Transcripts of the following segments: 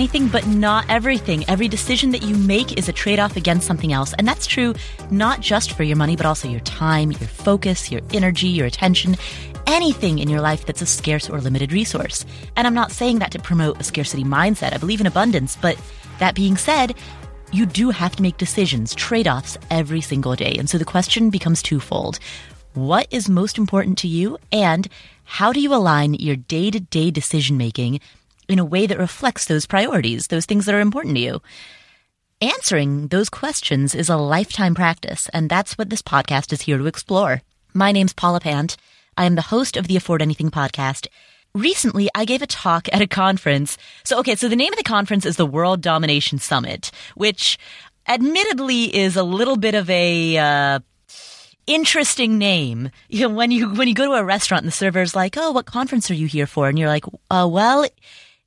anything, but not everything. Every decision that you make is a trade off against something else. And that's true not just for your money, but also your time, your focus, your energy, your attention, anything in your life that's a scarce or limited resource. And I'm not saying that to promote a scarcity mindset. I believe in abundance. But that being said, you do have to make decisions, trade offs every single day. And so the question becomes twofold. What is most important to you? And how do you align your day to day decision making in a way that reflects those priorities, those things that are important to you? Answering those questions is a lifetime practice, and that's what this podcast is here to explore. My name's Paula Pant. I am the host of the Afford Anything podcast. Recently, I gave a talk at a conference. So, okay, so the name of the conference is the World Domination Summit, which admittedly is a little bit of a, uh, interesting name. You know, when you, when you go to a restaurant and the server's like, oh, what conference are you here for? And you're like, uh, well,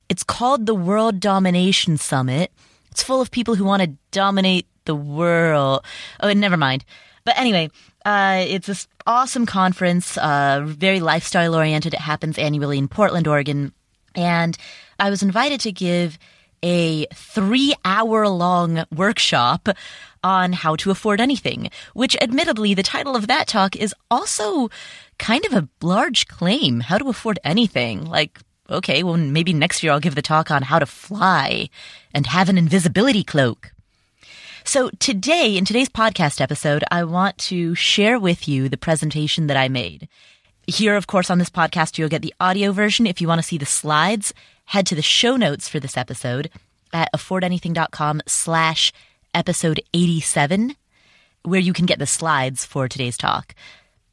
it's called the World Domination Summit. It's full of people who want to dominate the world. Oh, and never mind. But anyway, uh, it's this awesome conference, uh, very lifestyle oriented. It happens annually in Portland, Oregon. And I was invited to give a three hour long workshop on how to afford anything, which admittedly, the title of that talk is also kind of a large claim. How to afford anything. Like, okay, well, maybe next year I'll give the talk on how to fly and have an invisibility cloak. So today, in today's podcast episode, I want to share with you the presentation that I made. Here, of course, on this podcast, you'll get the audio version. If you want to see the slides, head to the show notes for this episode at affordanything.com slash episode 87, where you can get the slides for today's talk.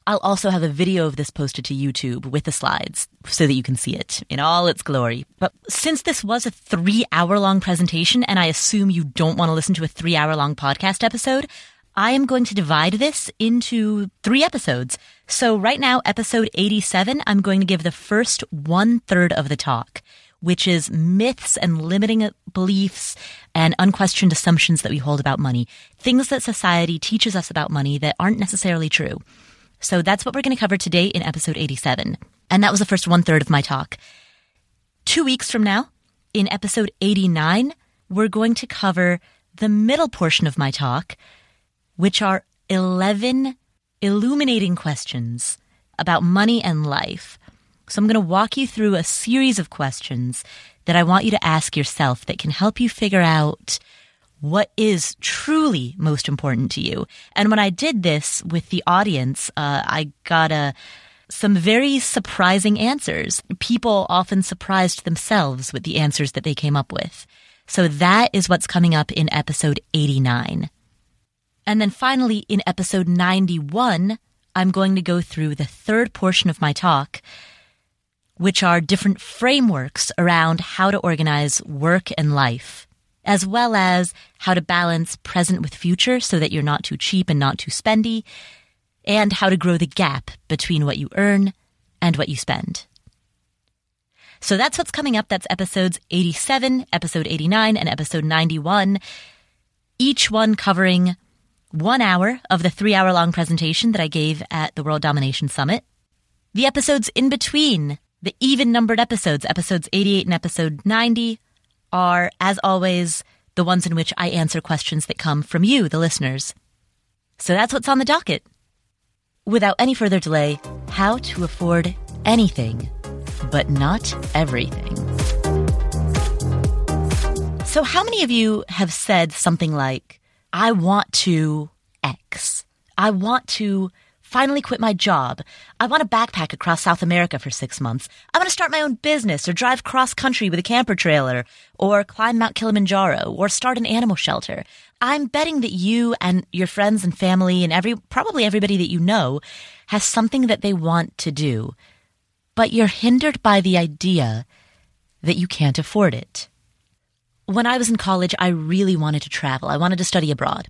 I'll also have a video of this posted to YouTube with the slides so that you can see it in all its glory. But since this was a three hour long presentation, and I assume you don't want to listen to a three hour long podcast episode, I am going to divide this into three episodes. So right now, episode 87, I'm going to give the first one third of the talk, which is myths and limiting beliefs and unquestioned assumptions that we hold about money. Things that society teaches us about money that aren't necessarily true. So that's what we're going to cover today in episode 87. And that was the first one third of my talk. Two weeks from now, in episode 89, we're going to cover the middle portion of my talk, which are 11 illuminating questions about money and life. So I'm going to walk you through a series of questions that I want you to ask yourself that can help you figure out what is truly most important to you. And when I did this with the audience, uh, I got a some very surprising answers. People often surprised themselves with the answers that they came up with. So that is what's coming up in episode 89. And then finally, in episode 91, I'm going to go through the third portion of my talk, which are different frameworks around how to organize work and life as well as how to balance present with future so that you're not too cheap and not too spendy, and how to grow the gap between what you earn and what you spend. So that's what's coming up. That's episodes 87, episode 89, and episode 91, each one covering one hour of the three hour long presentation that I gave at the World Domination Summit. The episodes in between, the even numbered episodes, episodes 88 and episode 90, are, as always, the ones in which I answer questions that come from you, the listeners. So that's what's on the docket. Without any further delay, how to afford anything, but not everything. So, how many of you have said something like, I want to X? I want to finally quit my job. I want to backpack across South America for six months. I want to start my own business or drive cross country with a camper trailer or climb Mount Kilimanjaro or start an animal shelter. I'm betting that you and your friends and family and every, probably everybody that you know has something that they want to do, but you're hindered by the idea that you can't afford it. When I was in college, I really wanted to travel. I wanted to study abroad.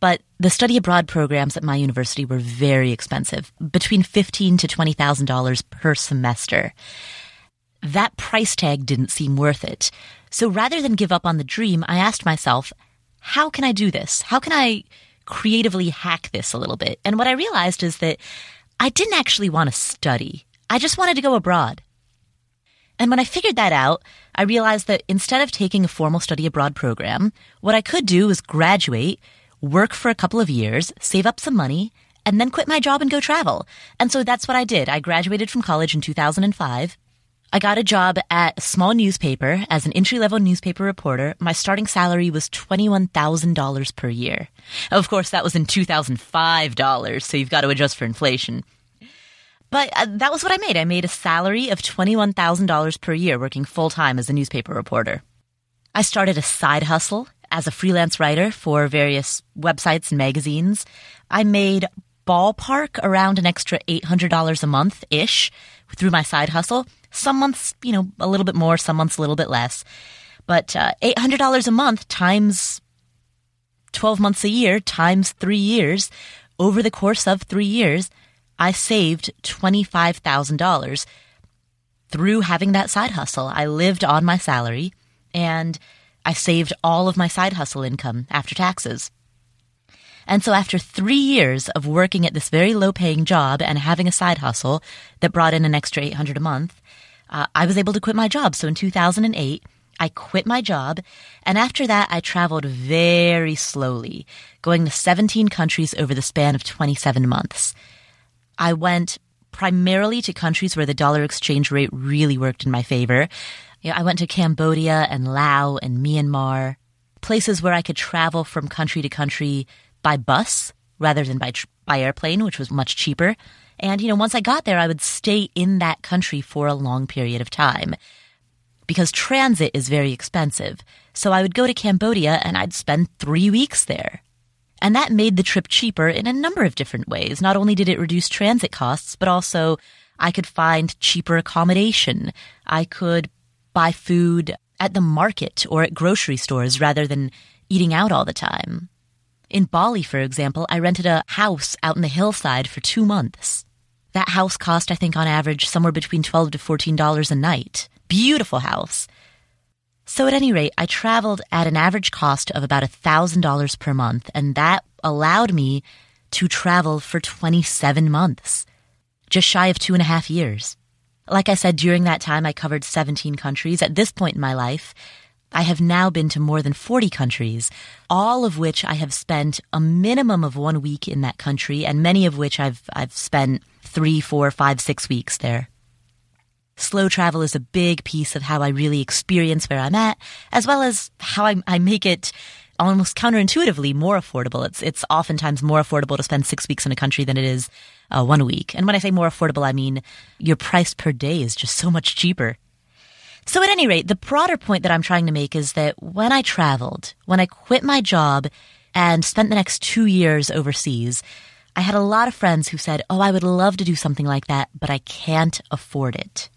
But the study abroad programs at my university were very expensive, between fifteen to twenty thousand dollars per semester. That price tag didn't seem worth it. So rather than give up on the dream, I asked myself, how can I do this? How can I creatively hack this a little bit? And what I realized is that I didn't actually want to study. I just wanted to go abroad. And when I figured that out, I realized that instead of taking a formal study abroad program, what I could do was graduate, work for a couple of years, save up some money, and then quit my job and go travel. And so that's what I did. I graduated from college in 2005. I got a job at a small newspaper as an entry level newspaper reporter. My starting salary was $21,000 per year. Of course, that was in 2005 dollars, so you've got to adjust for inflation. But uh, that was what I made. I made a salary of $21,000 per year working full time as a newspaper reporter. I started a side hustle as a freelance writer for various websites and magazines. I made ballpark around an extra $800 a month ish through my side hustle. Some months, you know, a little bit more, some months a little bit less. But uh, $800 a month times 12 months a year times three years over the course of three years I saved $25,000 through having that side hustle. I lived on my salary and I saved all of my side hustle income after taxes. And so after three years of working at this very low paying job and having a side hustle that brought in an extra 800 a month, uh, I was able to quit my job. So in 2008, I quit my job. And after that, I traveled very slowly, going to 17 countries over the span of 27 months. I went primarily to countries where the dollar exchange rate really worked in my favor. You know, I went to Cambodia and Laos and Myanmar, places where I could travel from country to country by bus rather than by, by airplane, which was much cheaper. And, you know, once I got there, I would stay in that country for a long period of time because transit is very expensive. So I would go to Cambodia and I'd spend three weeks there. And that made the trip cheaper in a number of different ways. Not only did it reduce transit costs, but also I could find cheaper accommodation. I could buy food at the market or at grocery stores rather than eating out all the time. In Bali, for example, I rented a house out in the hillside for two months. That house cost, I think, on average, somewhere between 12 to $14 a night. Beautiful house. So at any rate, I traveled at an average cost of about $1,000 per month, and that allowed me to travel for 27 months, just shy of two and a half years. Like I said, during that time, I covered 17 countries. At this point in my life, I have now been to more than 40 countries, all of which I have spent a minimum of one week in that country, and many of which I've, I've spent three, four, five, six weeks there slow travel is a big piece of how I really experience where I'm at, as well as how I, I make it almost counterintuitively more affordable. It's it's oftentimes more affordable to spend six weeks in a country than it is uh, one week. And when I say more affordable, I mean your price per day is just so much cheaper. So at any rate, the broader point that I'm trying to make is that when I traveled, when I quit my job and spent the next two years overseas, I had a lot of friends who said, Oh, I would love to do something like that, but I can't afford it.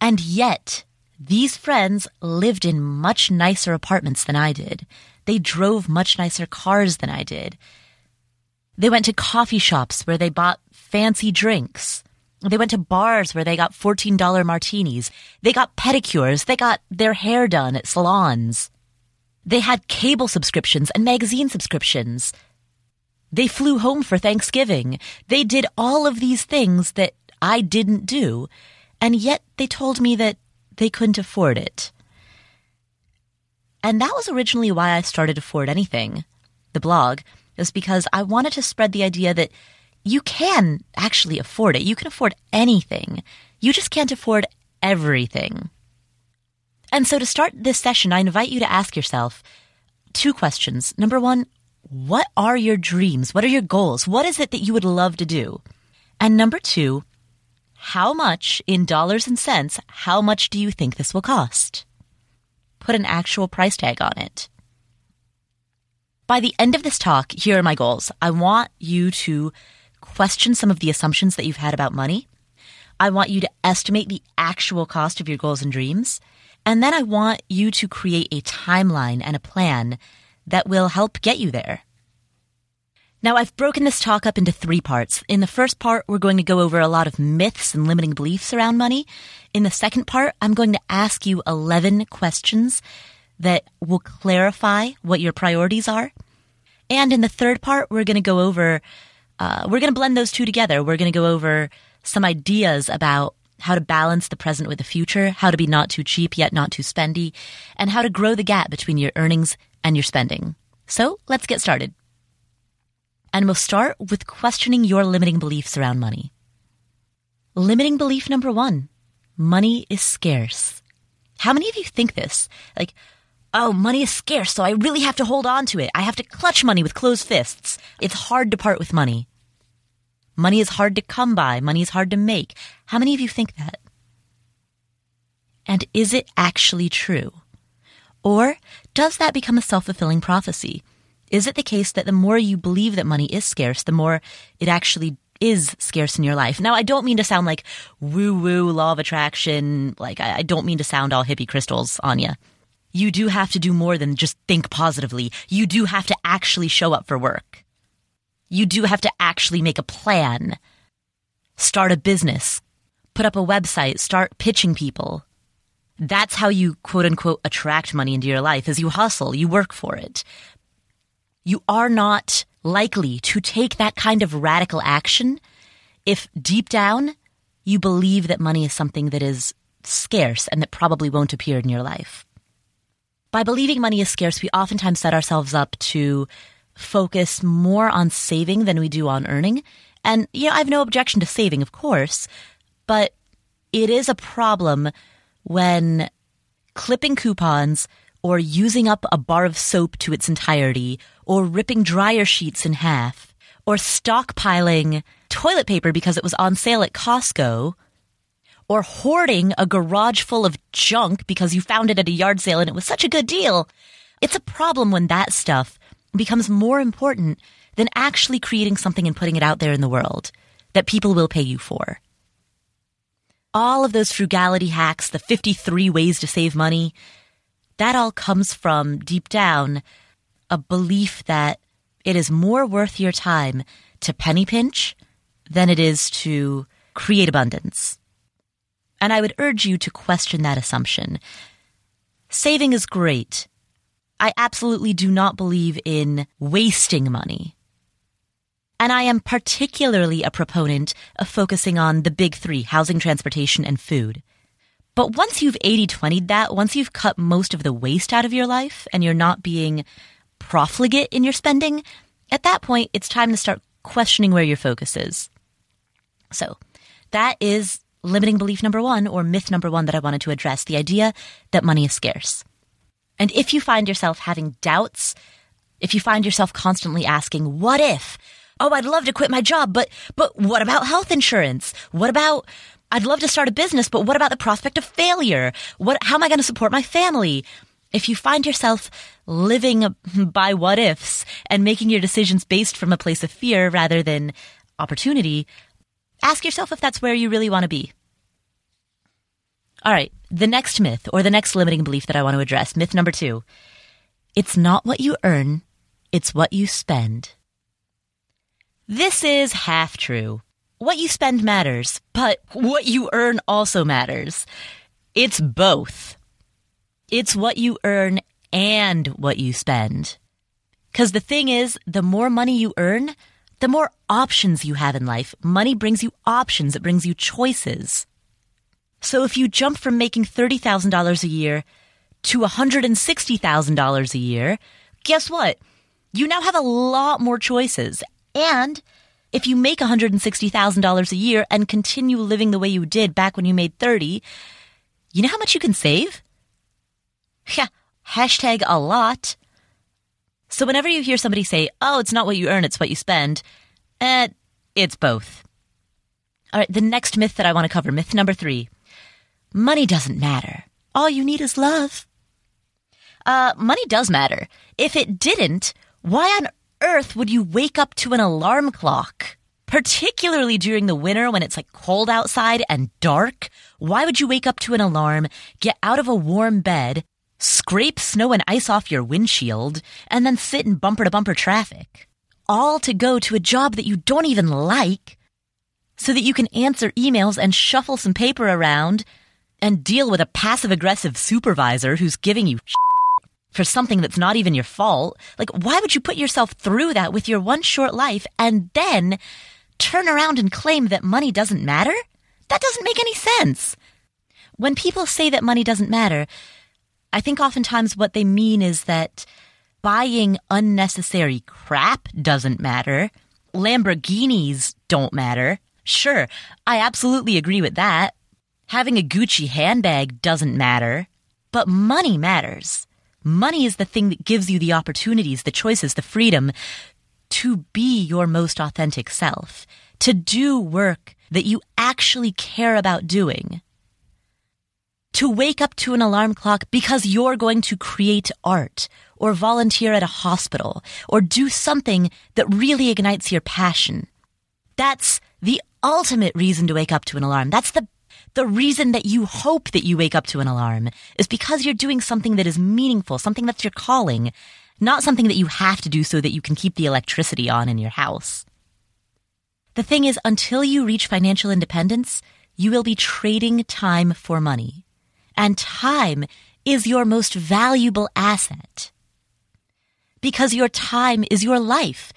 And yet, these friends lived in much nicer apartments than I did. They drove much nicer cars than I did. They went to coffee shops where they bought fancy drinks. They went to bars where they got $14 martinis. They got pedicures. They got their hair done at salons. They had cable subscriptions and magazine subscriptions. They flew home for Thanksgiving. They did all of these things that I didn't do and yet they told me that they couldn't afford it. And that was originally why I started Afford Anything, the blog, is because I wanted to spread the idea that you can actually afford it. You can afford anything. You just can't afford everything. And so to start this session, I invite you to ask yourself two questions. Number one, what are your dreams? What are your goals? What is it that you would love to do? And number two, how much, in dollars and cents, how much do you think this will cost? Put an actual price tag on it. By the end of this talk, here are my goals. I want you to question some of the assumptions that you've had about money. I want you to estimate the actual cost of your goals and dreams. And then I want you to create a timeline and a plan that will help get you there. Now, I've broken this talk up into three parts. In the first part, we're going to go over a lot of myths and limiting beliefs around money. In the second part, I'm going to ask you 11 questions that will clarify what your priorities are. And in the third part, we're going to go over, uh, we're going to blend those two together. We're going to go over some ideas about how to balance the present with the future, how to be not too cheap yet not too spendy, and how to grow the gap between your earnings and your spending. So let's get started. And we'll start with questioning your limiting beliefs around money. Limiting belief number one money is scarce. How many of you think this? Like, oh, money is scarce, so I really have to hold on to it. I have to clutch money with closed fists. It's hard to part with money. Money is hard to come by. Money is hard to make. How many of you think that? And is it actually true? Or does that become a self fulfilling prophecy? Is it the case that the more you believe that money is scarce, the more it actually is scarce in your life? Now, I don't mean to sound like woo woo law of attraction. Like, I, don't mean to sound all hippie crystals on you. You do have to do more than just think positively. You do have to actually show up for work. You do have to actually make a plan, start a business, put up a website, start pitching people. That's how you quote unquote attract money into your life is you hustle, you work for it you are not likely to take that kind of radical action if deep down you believe that money is something that is scarce and that probably won't appear in your life. By believing money is scarce, we oftentimes set ourselves up to focus more on saving than we do on earning. And, you know, I have no objection to saving, of course, but it is a problem when clipping coupons or using up a bar of soap to its entirety, or ripping dryer sheets in half, or stockpiling toilet paper because it was on sale at Costco, or hoarding a garage full of junk because you found it at a yard sale and it was such a good deal. It's a problem when that stuff becomes more important than actually creating something and putting it out there in the world that people will pay you for. All of those frugality hacks, the 53 ways to save money, that all comes from deep down a belief that it is more worth your time to penny pinch than it is to create abundance. And I would urge you to question that assumption. Saving is great. I absolutely do not believe in wasting money. And I am particularly a proponent of focusing on the big three housing, transportation, and food. But once you've 80 20 that, once you've cut most of the waste out of your life and you're not being profligate in your spending, at that point, it's time to start questioning where your focus is. So that is limiting belief number one or myth number one that I wanted to address the idea that money is scarce. And if you find yourself having doubts, if you find yourself constantly asking, what if? Oh, I'd love to quit my job, but, but what about health insurance? What about I'd love to start a business, but what about the prospect of failure? What, how am I going to support my family? If you find yourself living by what ifs and making your decisions based from a place of fear rather than opportunity, ask yourself if that's where you really want to be. All right. The next myth or the next limiting belief that I want to address, myth number two. It's not what you earn. It's what you spend. This is half true what you spend matters, but what you earn also matters. It's both. It's what you earn and what you spend. Because the thing is, the more money you earn, the more options you have in life. Money brings you options, it brings you choices. So if you jump from making $30,000 a year to $160,000 a year, guess what? You now have a lot more choices and if you make $160,000 a year and continue living the way you did back when you made 30, you know how much you can save? Yeah, hashtag a lot. So whenever you hear somebody say, oh, it's not what you earn, it's what you spend, eh, it's both. All right, the next myth that I want to cover, myth number three. Money doesn't matter. All you need is love. Uh, money does matter. If it didn't, why on earth would you wake up to an alarm clock? Particularly during the winter when it's like cold outside and dark. Why would you wake up to an alarm, get out of a warm bed, scrape snow and ice off your windshield, and then sit in bumper to bumper traffic? All to go to a job that you don't even like so that you can answer emails and shuffle some paper around and deal with a passive aggressive supervisor who's giving you for something that's not even your fault. Like, why would you put yourself through that with your one short life and then turn around and claim that money doesn't matter? That doesn't make any sense. When people say that money doesn't matter, I think oftentimes what they mean is that buying unnecessary crap doesn't matter. Lamborghinis don't matter. Sure, I absolutely agree with that. Having a Gucci handbag doesn't matter. But money matters. Money is the thing that gives you the opportunities, the choices, the freedom to be your most authentic self, to do work that you actually care about doing to wake up to an alarm clock because you're going to create art or volunteer at a hospital or do something that really ignites your passion. That's the ultimate reason to wake up to an alarm. That's the the reason that you hope that you wake up to an alarm is because you're doing something that is meaningful, something that's your calling, not something that you have to do so that you can keep the electricity on in your house. The thing is, until you reach financial independence, you will be trading time for money and time is your most valuable asset. Because your time is your life.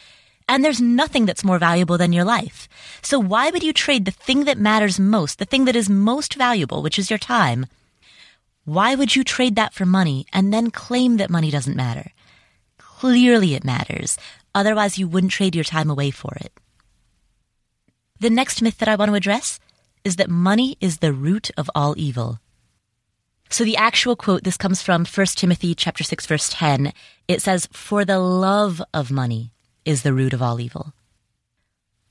And there's nothing that's more valuable than your life. So why would you trade the thing that matters most, the thing that is most valuable, which is your time? Why would you trade that for money and then claim that money doesn't matter? Clearly it matters. Otherwise you wouldn't trade your time away for it. The next myth that I want to address is that money is the root of all evil. So the actual quote, this comes from 1 Timothy chapter 6 verse 10. It says, For the love of money is the root of all evil.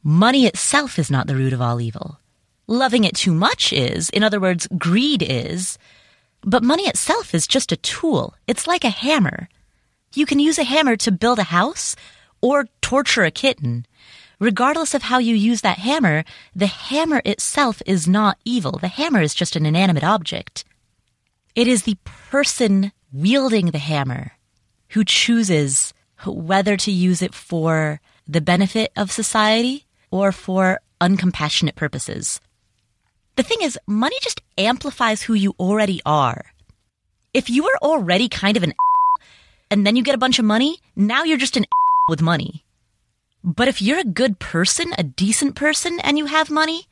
Money itself is not the root of all evil. Loving it too much is, in other words, greed is, but money itself is just a tool. It's like a hammer. You can use a hammer to build a house or torture a kitten. Regardless of how you use that hammer, the hammer itself is not evil. The hammer is just an inanimate object. It is the person wielding the hammer who chooses whether to use it for the benefit of society or for uncompassionate purposes. The thing is, money just amplifies who you already are. If you are already kind of an and then you get a bunch of money, now you're just an with money. But if you're a good person, a decent person, and you have money,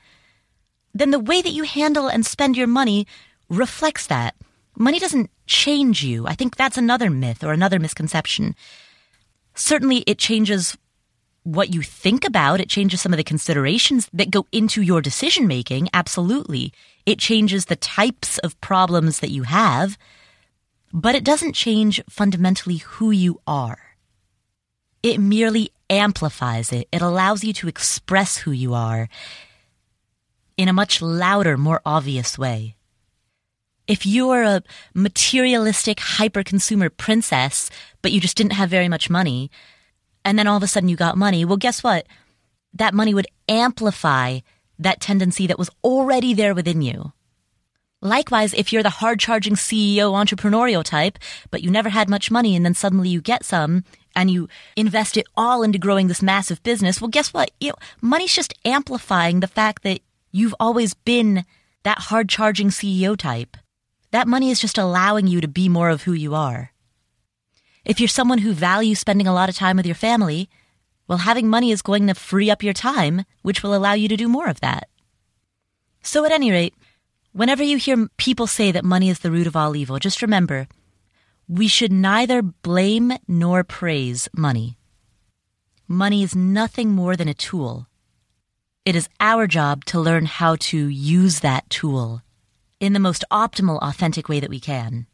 then the way that you handle and spend your money reflects that money doesn't change you. I think that's another myth or another misconception. Certainly, it changes what you think about. It changes some of the considerations that go into your decision making. Absolutely. It changes the types of problems that you have, but it doesn't change fundamentally who you are. It merely amplifies it. It allows you to express who you are in a much louder, more obvious way if you're a materialistic hyper consumer princess, but you just didn't have very much money, and then all of a sudden you got money, well, guess what? That money would amplify that tendency that was already there within you. Likewise, if you're the hard charging CEO entrepreneurial type, but you never had much money and then suddenly you get some and you invest it all into growing this massive business, well, guess what? You know, money's just amplifying the fact that you've always been that hard charging CEO type. That money is just allowing you to be more of who you are. If you're someone who values spending a lot of time with your family, well, having money is going to free up your time, which will allow you to do more of that. So at any rate, whenever you hear people say that money is the root of all evil, just remember, we should neither blame nor praise money. Money is nothing more than a tool. It is our job to learn how to use that tool in the most optimal, authentic way that we can.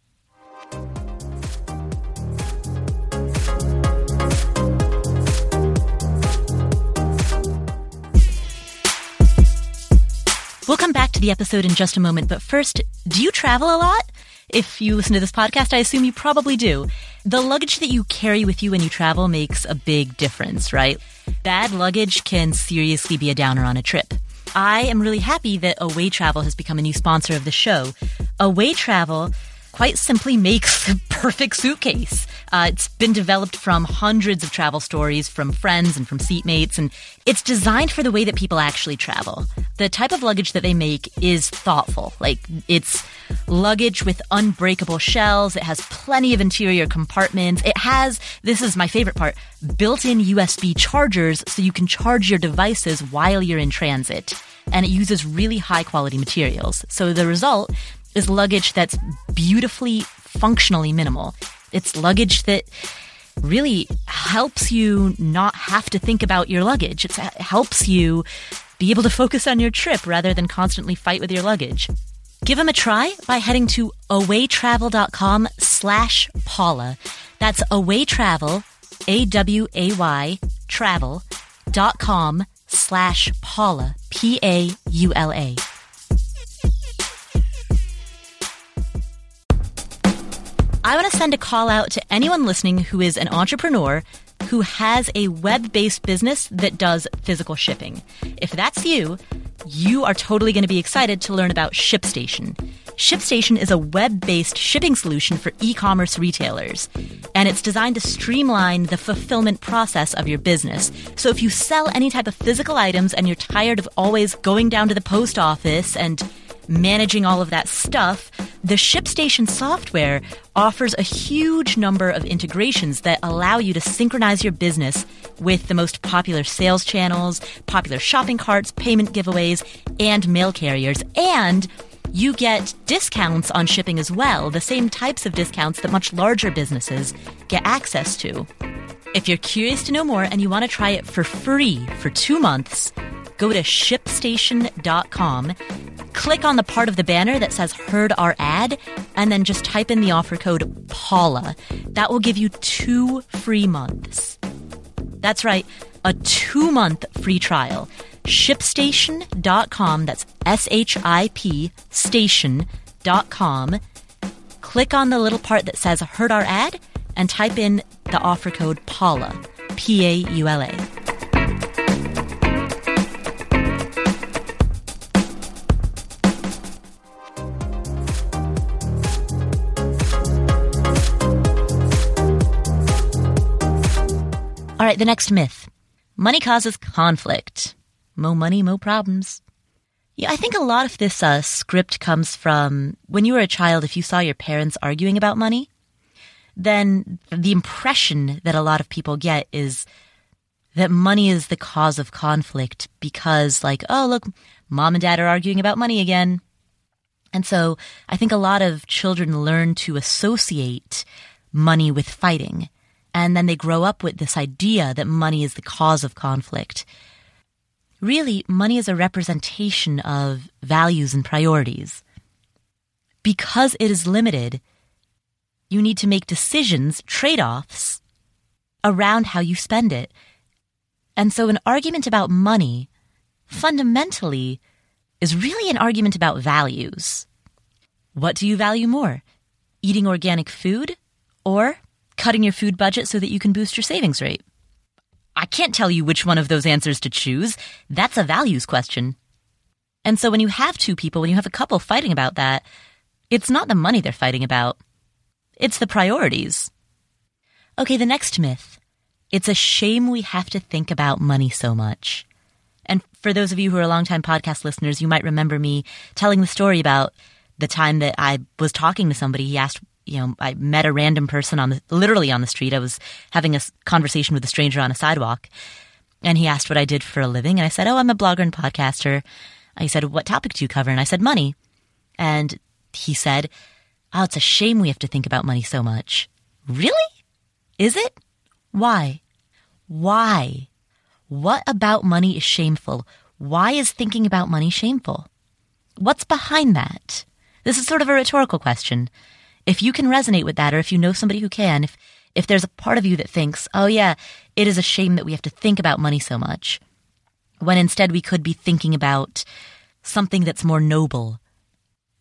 We'll come back to the episode in just a moment, but first, do you travel a lot? If you listen to this podcast, I assume you probably do. The luggage that you carry with you when you travel makes a big difference, right? Bad luggage can seriously be a downer on a trip. I am really happy that Away Travel has become a new sponsor of the show. Away Travel quite simply makes the perfect suitcase. Uh, it's been developed from hundreds of travel stories from friends and from seatmates, and it's designed for the way that people actually travel. The type of luggage that they make is thoughtful. Like, it's luggage with unbreakable shells. It has plenty of interior compartments. It has, this is my favorite part, built in USB chargers so you can charge your devices while you're in transit. and it uses really high quality materials. So the result is luggage that's beautifully functionally minimal. It's luggage that really helps you not have to think about your luggage. It's, it helps you be able to focus on your trip rather than constantly fight with your luggage. Give them a try by heading to awaytravel.com slash Paula. That's awaytravel, A-W-A-Y, travel, dot com slash Paula, P-A-U-L-A. I want to send a call out to anyone listening who is an entrepreneur who has a web based business that does physical shipping. If that's you, you are totally going to be excited to learn about ShipStation. ShipStation is a web based shipping solution for e commerce retailers, and it's designed to streamline the fulfillment process of your business. So if you sell any type of physical items and you're tired of always going down to the post office and managing all of that stuff, the ShipStation software offers a huge number of integrations that allow you to synchronize your business with the most popular sales channels, popular shopping carts, payment gateways, and mail carriers. And you get discounts on shipping as well, the same types of discounts that much larger businesses get access to. If you're curious to know more and you want to try it for free for two months, go to shipstation.com click on the part of the banner that says heard our ad and then just type in the offer code Paula. That will give you two free months. That's right, a two month free trial. ShipStation.com, that's S H I P station.com. Click on the little part that says heard our ad and type in the offer code Paula, P A U L A. All right, the next myth. Money causes conflict. Mo money, mo problems. Yeah, I think a lot of this uh, script comes from when you were a child, if you saw your parents arguing about money, then the impression that a lot of people get is that money is the cause of conflict because, like, oh, look, mom and dad are arguing about money again. And so I think a lot of children learn to associate money with fighting. And then they grow up with this idea that money is the cause of conflict. Really, money is a representation of values and priorities. Because it is limited, you need to make decisions, trade offs, around how you spend it. And so an argument about money fundamentally is really an argument about values. What do you value more? Eating organic food or cutting your food budget so that you can boost your savings rate? I can't tell you which one of those answers to choose. That's a values question. And so when you have two people, when you have a couple fighting about that, it's not the money they're fighting about. It's the priorities. Okay, the next myth. It's a shame we have to think about money so much. And for those of you who are longtime podcast listeners, you might remember me telling the story about the time that I was talking to somebody. He asked you know, I met a random person on the, literally on the street. I was having a conversation with a stranger on a sidewalk and he asked what I did for a living. And I said, Oh, I'm a blogger and podcaster. He said, What topic do you cover? And I said, Money. And he said, Oh, it's a shame we have to think about money so much. Really? Is it? Why? Why? What about money is shameful? Why is thinking about money shameful? What's behind that? This is sort of a rhetorical question. If you can resonate with that, or if you know somebody who can, if, if there's a part of you that thinks, oh yeah, it is a shame that we have to think about money so much, when instead we could be thinking about something that's more noble.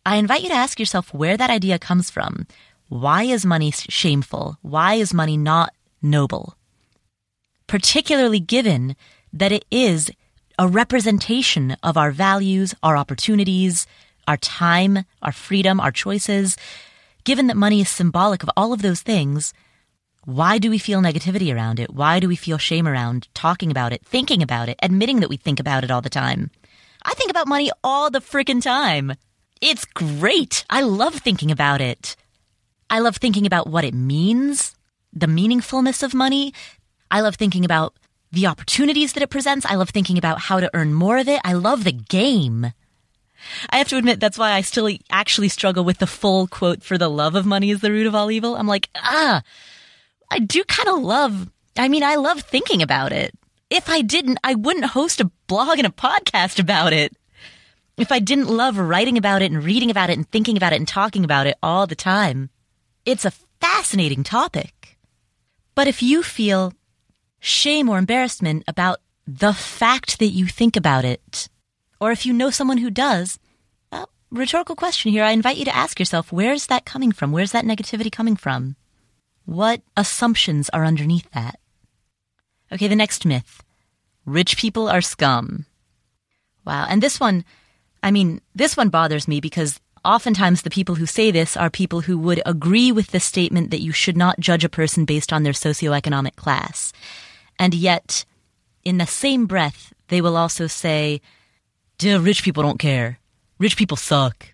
I invite you to ask yourself where that idea comes from. Why is money shameful? Why is money not noble? Particularly given that it is a representation of our values, our opportunities, our time, our freedom, our choices, given that money is symbolic of all of those things, why do we feel negativity around it? Why do we feel shame around talking about it, thinking about it, admitting that we think about it all the time? I think about money all the freaking time. It's great. I love thinking about it. I love thinking about what it means, the meaningfulness of money. I love thinking about the opportunities that it presents. I love thinking about how to earn more of it. I love the game. I have to admit that's why I still actually struggle with the full quote for the love of money is the root of all evil. I'm like, ah, I do kind of love, I mean, I love thinking about it. If I didn't, I wouldn't host a blog and a podcast about it. If I didn't love writing about it and reading about it and thinking about it and talking about it all the time. It's a fascinating topic. But if you feel shame or embarrassment about the fact that you think about it, or if you know someone who does, well, rhetorical question here. I invite you to ask yourself, where's that coming from? Where's that negativity coming from? What assumptions are underneath that? Okay, the next myth. Rich people are scum. Wow. And this one, I mean, this one bothers me because oftentimes the people who say this are people who would agree with the statement that you should not judge a person based on their socioeconomic class. And yet, in the same breath, they will also say, Duh, rich people don't care. Rich people suck.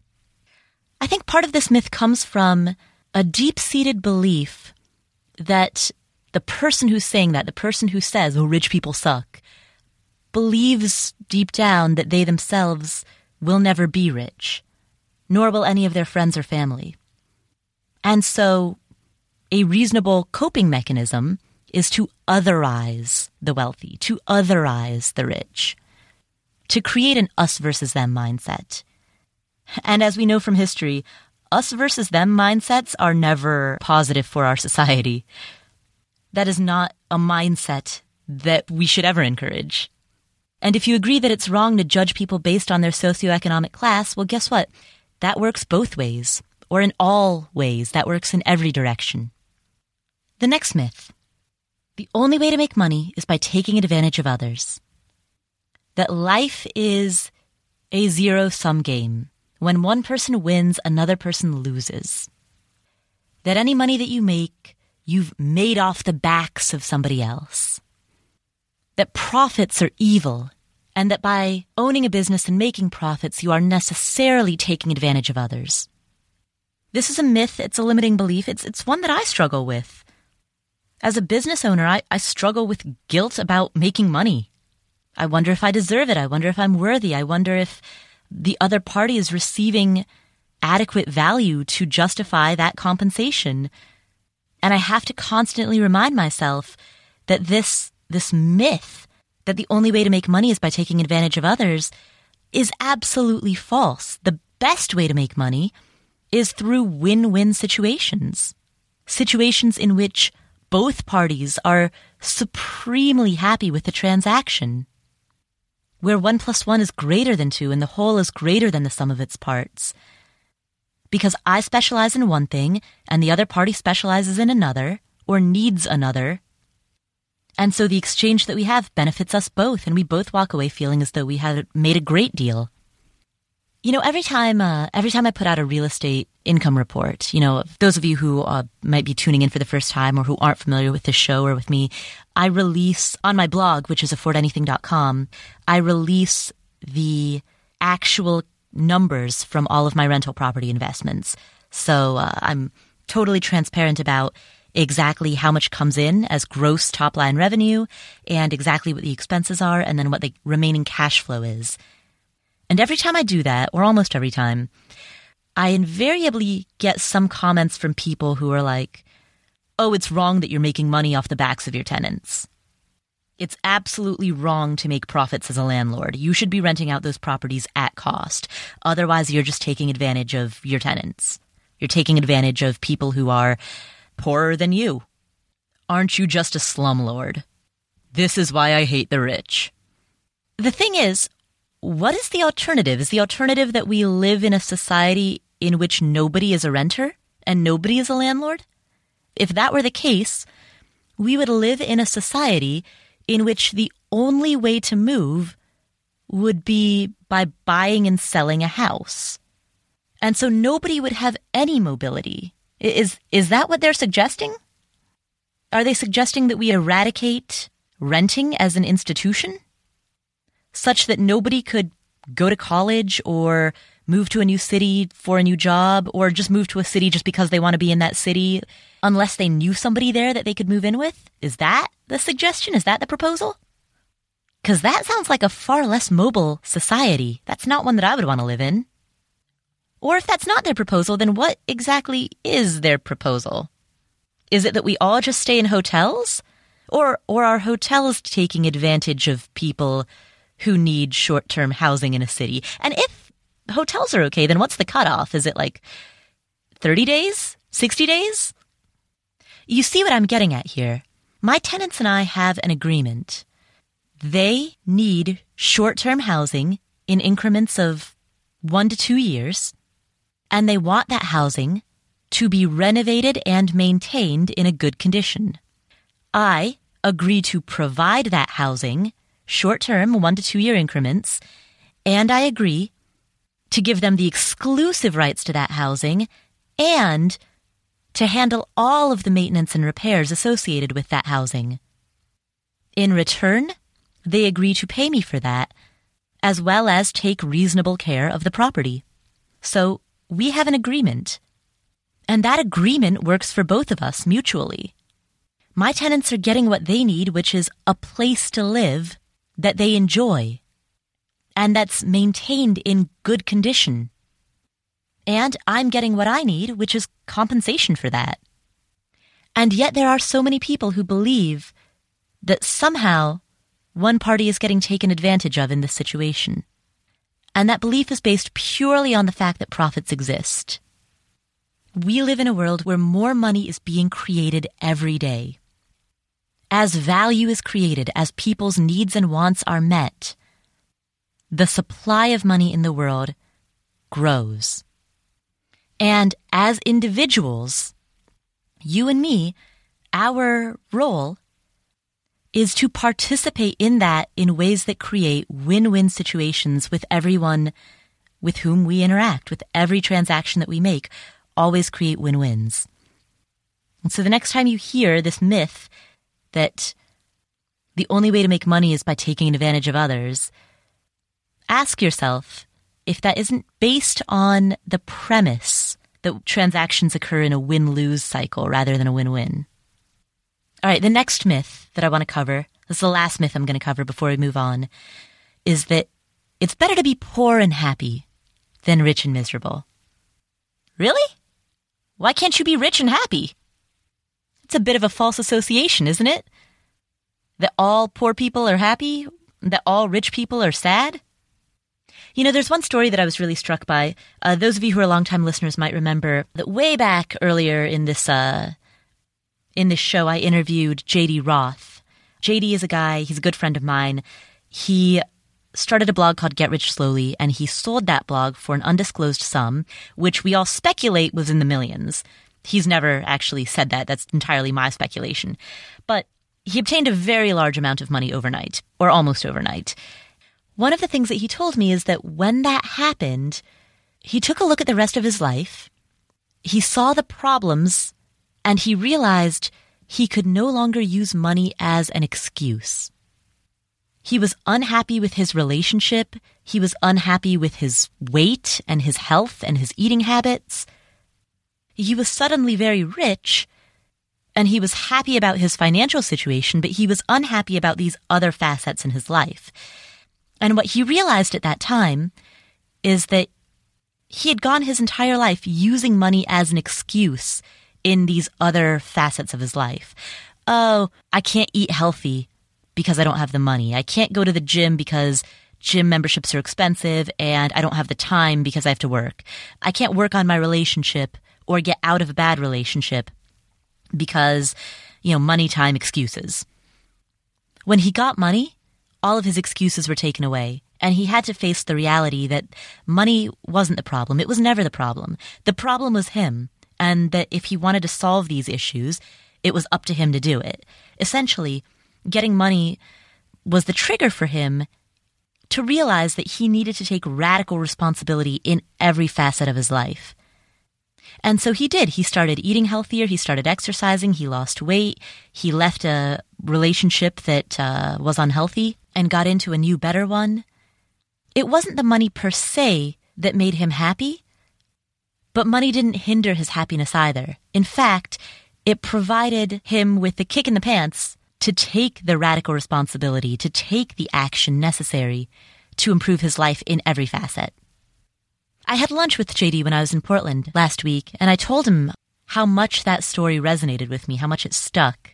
I think part of this myth comes from a deep seated belief that the person who's saying that, the person who says, oh, rich people suck, believes deep down that they themselves will never be rich, nor will any of their friends or family. And so a reasonable coping mechanism is to otherize the wealthy, to otherize the rich to create an us versus them mindset. And as we know from history, us versus them mindsets are never positive for our society. That is not a mindset that we should ever encourage. And if you agree that it's wrong to judge people based on their socioeconomic class, well, guess what? That works both ways, or in all ways. That works in every direction. The next myth. The only way to make money is by taking advantage of others that life is a zero sum game. When one person wins, another person loses. That any money that you make, you've made off the backs of somebody else. That profits are evil, and that by owning a business and making profits, you are necessarily taking advantage of others. This is a myth, it's a limiting belief, it's, it's one that I struggle with. As a business owner, I, I struggle with guilt about making money. I wonder if I deserve it. I wonder if I'm worthy. I wonder if the other party is receiving adequate value to justify that compensation. And I have to constantly remind myself that this, this myth that the only way to make money is by taking advantage of others is absolutely false. The best way to make money is through win-win situations. Situations in which both parties are supremely happy with the transaction where one plus one is greater than two and the whole is greater than the sum of its parts. Because I specialize in one thing and the other party specializes in another or needs another. And so the exchange that we have benefits us both and we both walk away feeling as though we had made a great deal. You know, every time, uh, every time I put out a real estate income report, you know, those of you who uh, might be tuning in for the first time or who aren't familiar with this show or with me, I release on my blog, which is affordanything.com, I release the actual numbers from all of my rental property investments. So uh, I'm totally transparent about exactly how much comes in as gross top line revenue and exactly what the expenses are and then what the remaining cash flow is. And every time I do that, or almost every time, I invariably get some comments from people who are like, oh, it's wrong that you're making money off the backs of your tenants. It's absolutely wrong to make profits as a landlord. You should be renting out those properties at cost. Otherwise, you're just taking advantage of your tenants. You're taking advantage of people who are poorer than you. Aren't you just a slumlord? This is why I hate the rich. The thing is, what is the alternative? Is the alternative that we live in a society in which nobody is a renter and nobody is a landlord? If that were the case, we would live in a society in which the only way to move would be by buying and selling a house. And so nobody would have any mobility. Is, is that what they're suggesting? Are they suggesting that we eradicate renting as an institution? Such that nobody could go to college or move to a new city for a new job or just move to a city just because they want to be in that city unless they knew somebody there that they could move in with? Is that the suggestion? Is that the proposal? Because that sounds like a far less mobile society. That's not one that I would want to live in. Or if that's not their proposal, then what exactly is their proposal? Is it that we all just stay in hotels? Or, or are hotels taking advantage of people who need short term housing in a city? And if hotels are okay, then what's the cutoff? Is it like 30 days? 60 days? You see what I'm getting at here. My tenants and I have an agreement. They need short term housing in increments of one to two years, and they want that housing to be renovated and maintained in a good condition. I agree to provide that housing, short term, one to two year increments, and I agree to give them the exclusive rights to that housing and to handle all of the maintenance and repairs associated with that housing. In return, they agree to pay me for that, as well as take reasonable care of the property. So we have an agreement. And that agreement works for both of us mutually. My tenants are getting what they need, which is a place to live that they enjoy and that's maintained in good condition. And I'm getting what I need, which is compensation for that. And yet there are so many people who believe that somehow one party is getting taken advantage of in this situation. And that belief is based purely on the fact that profits exist. We live in a world where more money is being created every day. As value is created, as people's needs and wants are met, the supply of money in the world grows. And as individuals, you and me, our role is to participate in that in ways that create win-win situations with everyone with whom we interact, with every transaction that we make, always create win-wins. And so the next time you hear this myth that the only way to make money is by taking advantage of others, ask yourself if that isn't based on the premise that transactions occur in a win lose cycle rather than a win win. All right, the next myth that I want to cover, this is the last myth I'm going to cover before we move on, is that it's better to be poor and happy than rich and miserable. Really? Why can't you be rich and happy? It's a bit of a false association, isn't it? That all poor people are happy? That all rich people are sad? You know, there's one story that I was really struck by. Uh, those of you who are longtime listeners might remember that way back earlier in this uh, in this show, I interviewed JD Roth. JD is a guy; he's a good friend of mine. He started a blog called Get Rich Slowly, and he sold that blog for an undisclosed sum, which we all speculate was in the millions. He's never actually said that. That's entirely my speculation. But he obtained a very large amount of money overnight, or almost overnight. One of the things that he told me is that when that happened, he took a look at the rest of his life. He saw the problems and he realized he could no longer use money as an excuse. He was unhappy with his relationship. He was unhappy with his weight and his health and his eating habits. He was suddenly very rich and he was happy about his financial situation, but he was unhappy about these other facets in his life. And what he realized at that time is that he had gone his entire life using money as an excuse in these other facets of his life. Oh, I can't eat healthy because I don't have the money. I can't go to the gym because gym memberships are expensive and I don't have the time because I have to work. I can't work on my relationship or get out of a bad relationship because, you know, money time excuses. When he got money, all of his excuses were taken away, and he had to face the reality that money wasn't the problem. It was never the problem. The problem was him, and that if he wanted to solve these issues, it was up to him to do it. Essentially, getting money was the trigger for him to realize that he needed to take radical responsibility in every facet of his life. And so he did. He started eating healthier. He started exercising. He lost weight. He left a relationship that uh, was unhealthy and got into a new, better one. It wasn't the money per se that made him happy, but money didn't hinder his happiness either. In fact, it provided him with the kick in the pants to take the radical responsibility, to take the action necessary to improve his life in every facet. I had lunch with JD when I was in Portland last week, and I told him how much that story resonated with me, how much it stuck.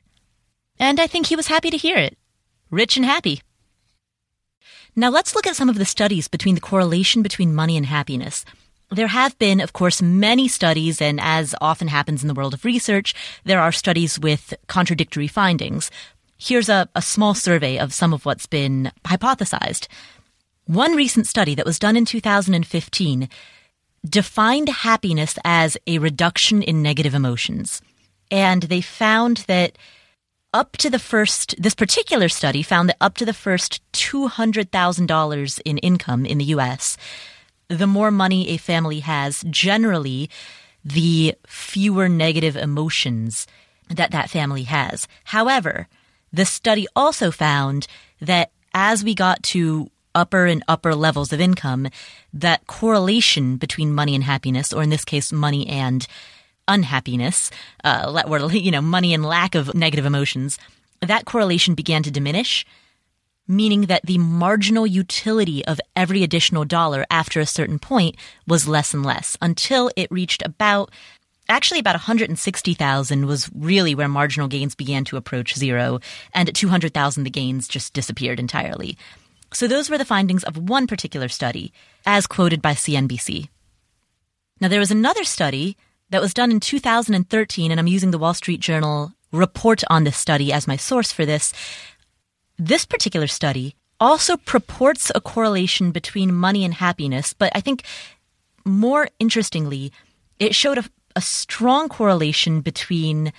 And I think he was happy to hear it. Rich and happy. Now let's look at some of the studies between the correlation between money and happiness. There have been, of course, many studies, and as often happens in the world of research, there are studies with contradictory findings. Here's a, a small survey of some of what's been hypothesized. One recent study that was done in 2015 defined happiness as a reduction in negative emotions. And they found that up to the first, this particular study found that up to the first $200,000 in income in the US, the more money a family has, generally, the fewer negative emotions that that family has. However, the study also found that as we got to upper and upper levels of income, that correlation between money and happiness, or in this case, money and unhappiness, uh, or, you know, money and lack of negative emotions, that correlation began to diminish, meaning that the marginal utility of every additional dollar after a certain point was less and less until it reached about actually about 160,000 was really where marginal gains began to approach zero and at 200,000 the gains just disappeared entirely. So those were the findings of one particular study as quoted by CNBC. Now there was another study that was done in 2013 and I'm using the Wall Street Journal report on this study as my source for this. This particular study also purports a correlation between money and happiness, but I think more interestingly, it showed a, a strong correlation between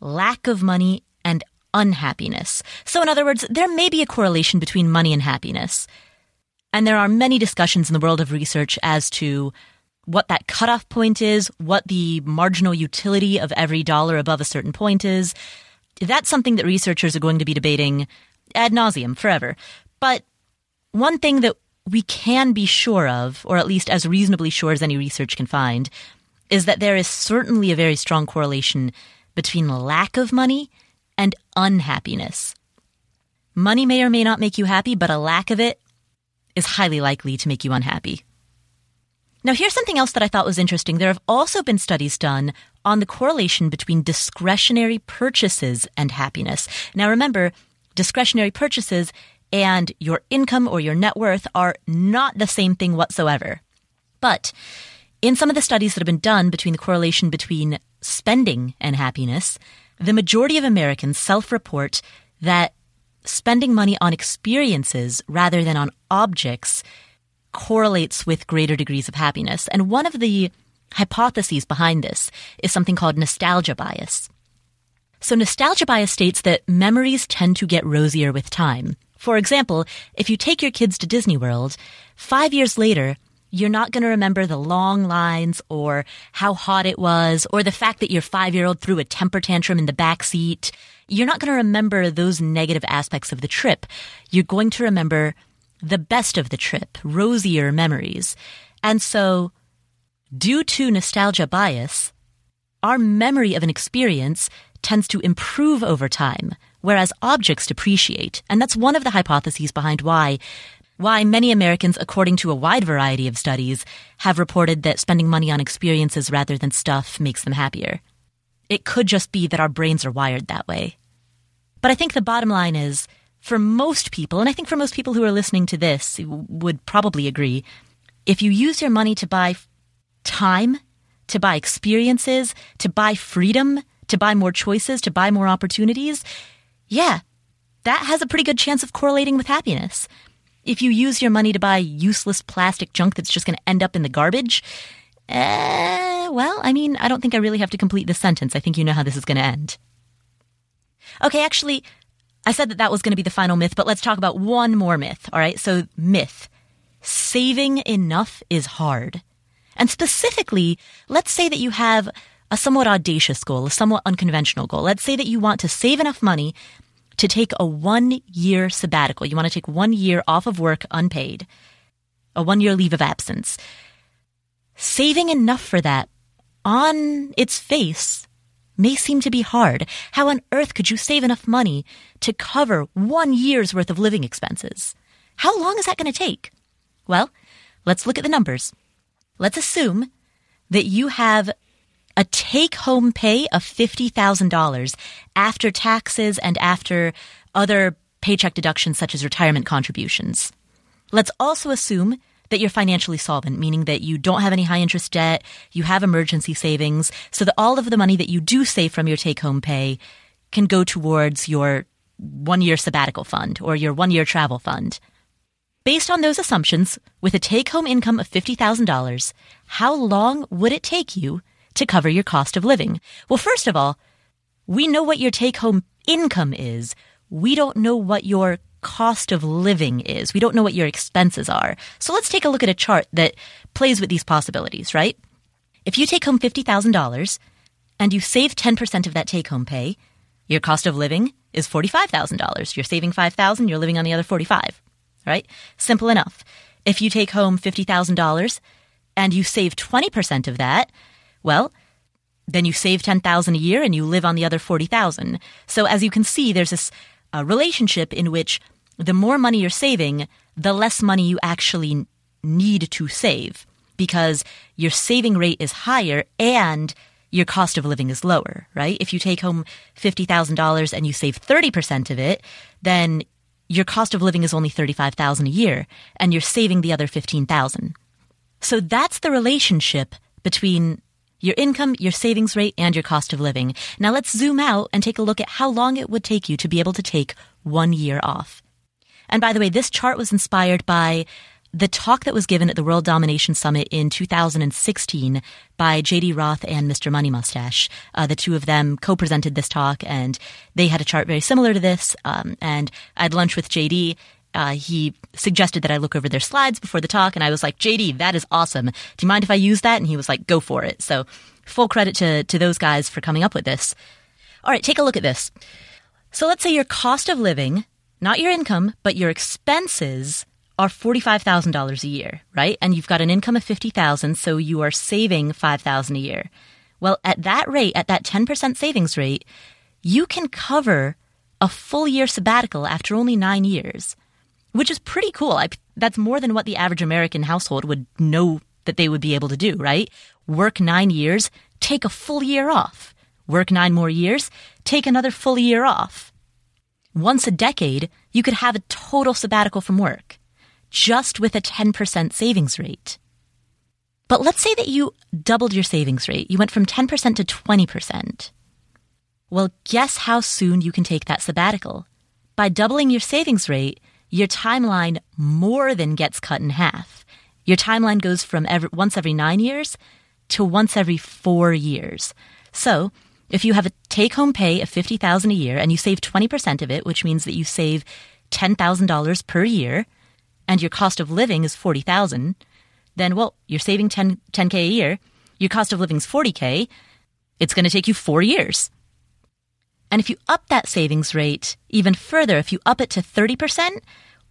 lack of money unhappiness. So, in other words, there may be a correlation between money and happiness. And there are many discussions in the world of research as to what that cutoff point is, what the marginal utility of every dollar above a certain point is. That's something that researchers are going to be debating ad nauseum forever. But one thing that we can be sure of, or at least as reasonably sure as any research can find, is that there is certainly a very strong correlation between lack of money and unhappiness. Money may or may not make you happy, but a lack of it is highly likely to make you unhappy. Now, here's something else that I thought was interesting. There have also been studies done on the correlation between discretionary purchases and happiness. Now, remember, discretionary purchases and your income or your net worth are not the same thing whatsoever. But in some of the studies that have been done between the correlation between spending and happiness, the majority of Americans self report that spending money on experiences rather than on objects correlates with greater degrees of happiness. And one of the hypotheses behind this is something called nostalgia bias. So nostalgia bias states that memories tend to get rosier with time. For example, if you take your kids to Disney World, five years later, you're not going to remember the long lines or how hot it was or the fact that your five year old threw a temper tantrum in the back seat. You're not going to remember those negative aspects of the trip. You're going to remember the best of the trip, rosier memories. And so, due to nostalgia bias, our memory of an experience tends to improve over time, whereas objects depreciate. And that's one of the hypotheses behind why why many Americans, according to a wide variety of studies, have reported that spending money on experiences rather than stuff makes them happier. It could just be that our brains are wired that way. But I think the bottom line is for most people, and I think for most people who are listening to this would probably agree, if you use your money to buy time, to buy experiences, to buy freedom, to buy more choices, to buy more opportunities, yeah, that has a pretty good chance of correlating with happiness. If you use your money to buy useless plastic junk that's just going to end up in the garbage, eh, well, I mean, I don't think I really have to complete this sentence. I think you know how this is going to end. Okay, actually, I said that that was going to be the final myth, but let's talk about one more myth. All right. So myth. Saving enough is hard. And specifically, let's say that you have a somewhat audacious goal, a somewhat unconventional goal. Let's say that you want to save enough money to take a one year sabbatical. You want to take one year off of work unpaid, a one year leave of absence. Saving enough for that on its face may seem to be hard. How on earth could you save enough money to cover one year's worth of living expenses? How long is that going to take? Well, let's look at the numbers. Let's assume that you have a take home pay of $50,000 after taxes and after other paycheck deductions such as retirement contributions. Let's also assume that you're financially solvent, meaning that you don't have any high interest debt, you have emergency savings, so that all of the money that you do save from your take home pay can go towards your one year sabbatical fund or your one year travel fund. Based on those assumptions, with a take home income of $50,000, how long would it take you to cover your cost of living? Well, first of all, we know what your take home income is. We don't know what your cost of living is. We don't know what your expenses are. So let's take a look at a chart that plays with these possibilities, right? If you take home $50,000 and you save 10% of that take home pay, your cost of living is $45,000. You're saving 5,000, you're living on the other 45 right? Simple enough. If you take home $50,000 and you save 20% of that, well, then you save 10,000 a year and you live on the other 40,000. So as you can see, there's this uh, relationship in which the more money you're saving, the less money you actually need to save because your saving rate is higher and your cost of living is lower, right? If you take home $50,000 and you save 30% of it, then your cost of living is only 35,000 a year and you're saving the other 15,000. So that's the relationship between your income, your savings rate, and your cost of living. Now let's zoom out and take a look at how long it would take you to be able to take one year off. And by the way, this chart was inspired by the talk that was given at the World Domination Summit in 2016 by JD Roth and Mr. Money Mustache. Uh, the two of them co-presented this talk, and they had a chart very similar to this. Um, and I had lunch with JD. Uh, he suggested that I look over their slides before the talk, and I was like, JD, that is awesome. Do you mind if I use that? And he was like, go for it. So full credit to, to those guys for coming up with this. All right, take a look at this. So let's say your cost of living, not your income, but your expenses are $45,000 a year, right? And you've got an income of 50,000, so you are saving 5,000 a year. Well, at that rate, at that 10% savings rate, you can cover a full year sabbatical after only 9 years, which is pretty cool. I, that's more than what the average American household would know that they would be able to do, right? Work 9 years, take a full year off. Work 9 more years, take another full year off. Once a decade, you could have a total sabbatical from work just with a 10% savings rate. But let's say that you doubled your savings rate. You went from 10% to 20%. Well, guess how soon you can take that sabbatical? By doubling your savings rate, your timeline more than gets cut in half. Your timeline goes from every, once every nine years to once every four years. So, if you have a take home pay of 50000 a year and you save 20% of it, which means that you save $10,000 per year, and your cost of living is 40,000, then well, you're saving 10 10k a year. Your cost of living is 40k. It's going to take you 4 years. And if you up that savings rate even further, if you up it to 30%,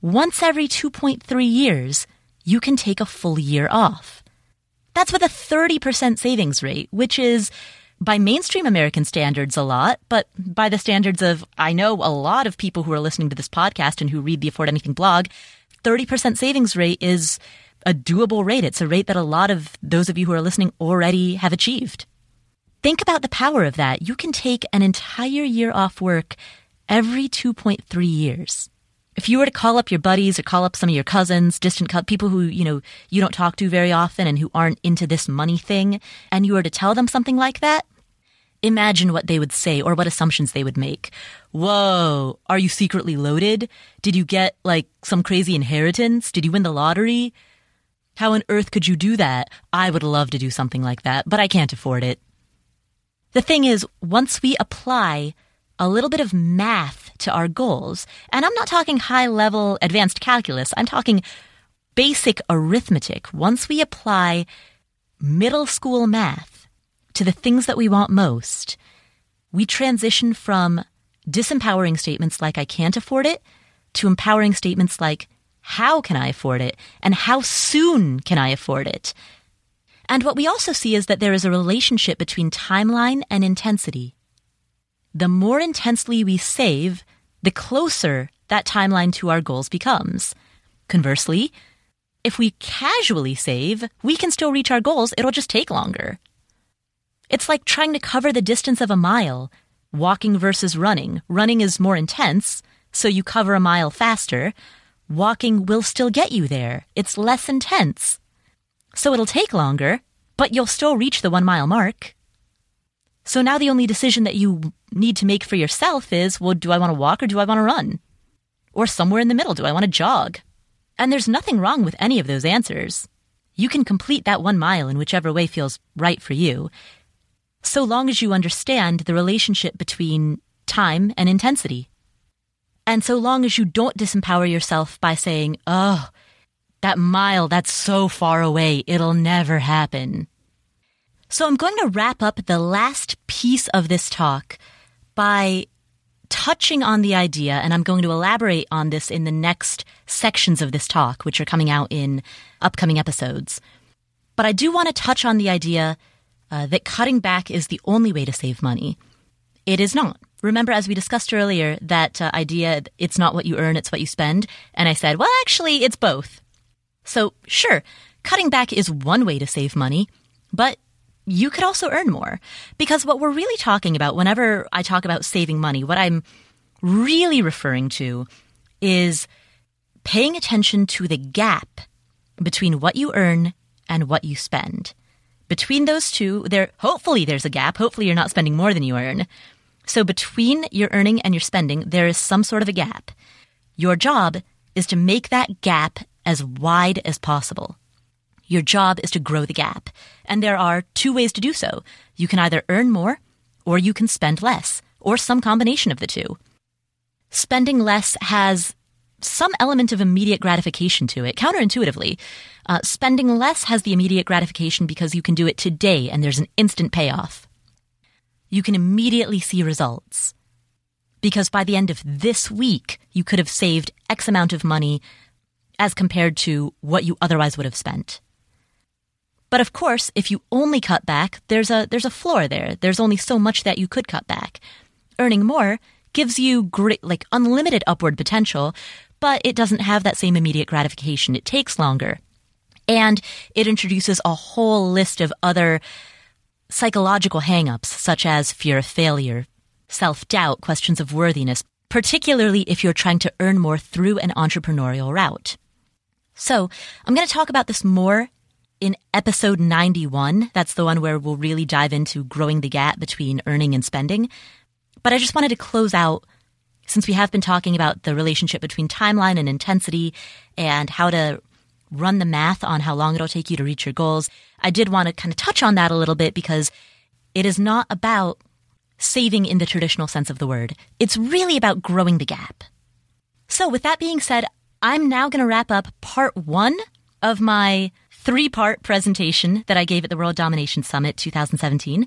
once every 2.3 years, you can take a full year off. That's with a 30% savings rate, which is by mainstream American standards a lot, but by the standards of, I know a lot of people who are listening to this podcast and who read the Afford Anything blog, 30% savings rate is a doable rate. It's a rate that a lot of those of you who are listening already have achieved. Think about the power of that. You can take an entire year off work every 2.3 years. If you were to call up your buddies or call up some of your cousins, distant co- people who, you know, you don't talk to very often and who aren't into this money thing, and you were to tell them something like that, Imagine what they would say or what assumptions they would make. Whoa, are you secretly loaded? Did you get like some crazy inheritance? Did you win the lottery? How on earth could you do that? I would love to do something like that, but I can't afford it. The thing is, once we apply a little bit of math to our goals, and I'm not talking high level advanced calculus, I'm talking basic arithmetic. Once we apply middle school math, to the things that we want most, we transition from disempowering statements like I can't afford it to empowering statements like how can I afford it and how soon can I afford it? And what we also see is that there is a relationship between timeline and intensity. The more intensely we save, the closer that timeline to our goals becomes. Conversely, if we casually save, we can still reach our goals, it'll just take longer. It's like trying to cover the distance of a mile, walking versus running. Running is more intense, so you cover a mile faster. Walking will still get you there. It's less intense. So it'll take longer, but you'll still reach the one mile mark. So now the only decision that you need to make for yourself is, well, do I want to walk or do I want to run? Or somewhere in the middle, do I want to jog? And there's nothing wrong with any of those answers. You can complete that one mile in whichever way feels right for you, so long as you understand the relationship between time and intensity. And so long as you don't disempower yourself by saying, oh, that mile, that's so far away, it'll never happen. So I'm going to wrap up the last piece of this talk by touching on the idea, and I'm going to elaborate on this in the next sections of this talk, which are coming out in upcoming episodes. But I do want to touch on the idea uh, that cutting back is the only way to save money. It is not. Remember, as we discussed earlier, that uh, idea, it's not what you earn, it's what you spend. And I said, well, actually, it's both. So, sure, cutting back is one way to save money, but you could also earn more. Because what we're really talking about whenever I talk about saving money, what I'm really referring to is paying attention to the gap between what you earn and what you spend. Between those two, there hopefully there's a gap. Hopefully you're not spending more than you earn. So between your earning and your spending, there is some sort of a gap. Your job is to make that gap as wide as possible. Your job is to grow the gap. And there are two ways to do so. You can either earn more or you can spend less or some combination of the two. Spending less has some element of immediate gratification to it, counterintuitively. Uh, spending less has the immediate gratification because you can do it today and there's an instant payoff. You can immediately see results. Because by the end of this week, you could have saved X amount of money as compared to what you otherwise would have spent. But of course, if you only cut back, there's a, there's a floor there. There's only so much that you could cut back. Earning more gives you great, like unlimited upward potential, but it doesn't have that same immediate gratification. It takes longer. And it introduces a whole list of other psychological hangups, such as fear of failure, self doubt, questions of worthiness, particularly if you're trying to earn more through an entrepreneurial route. So, I'm going to talk about this more in episode 91. That's the one where we'll really dive into growing the gap between earning and spending. But I just wanted to close out since we have been talking about the relationship between timeline and intensity and how to run the math on how long it'll take you to reach your goals. I did want to kind of touch on that a little bit because it is not about saving in the traditional sense of the word. It's really about growing the gap. So with that being said, I'm now going to wrap up part one of my three part presentation that I gave at the World Domination Summit 2017.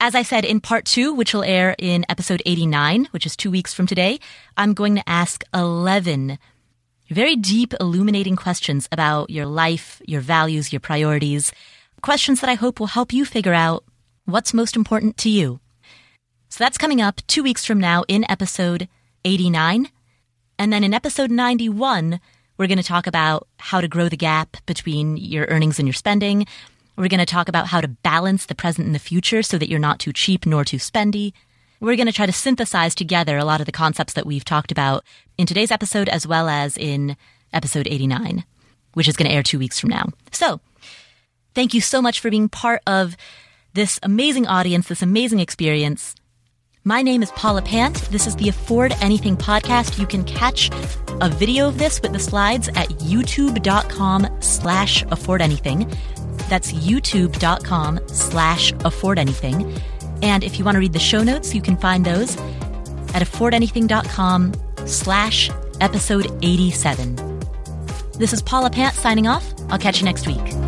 As I said in part two, which will air in episode 89, which is two weeks from today, I'm going to ask 11 very deep, illuminating questions about your life, your values, your priorities. Questions that I hope will help you figure out what's most important to you. So that's coming up two weeks from now in episode 89. And then in episode 91, we're going to talk about how to grow the gap between your earnings and your spending. We're going to talk about how to balance the present and the future so that you're not too cheap nor too spendy. We're going to try to synthesize together a lot of the concepts that we've talked about in today's episode as well as in episode 89, which is going to air two weeks from now. So thank you so much for being part of this amazing audience, this amazing experience. My name is Paula Pant. This is the Afford Anything podcast. You can catch a video of this with the slides at youtube.com slash afford anything. That's youtube.com slash afford anything. And if you want to read the show notes, you can find those at affordanything.com slash episode 87. This is Paula Pant signing off. I'll catch you next week.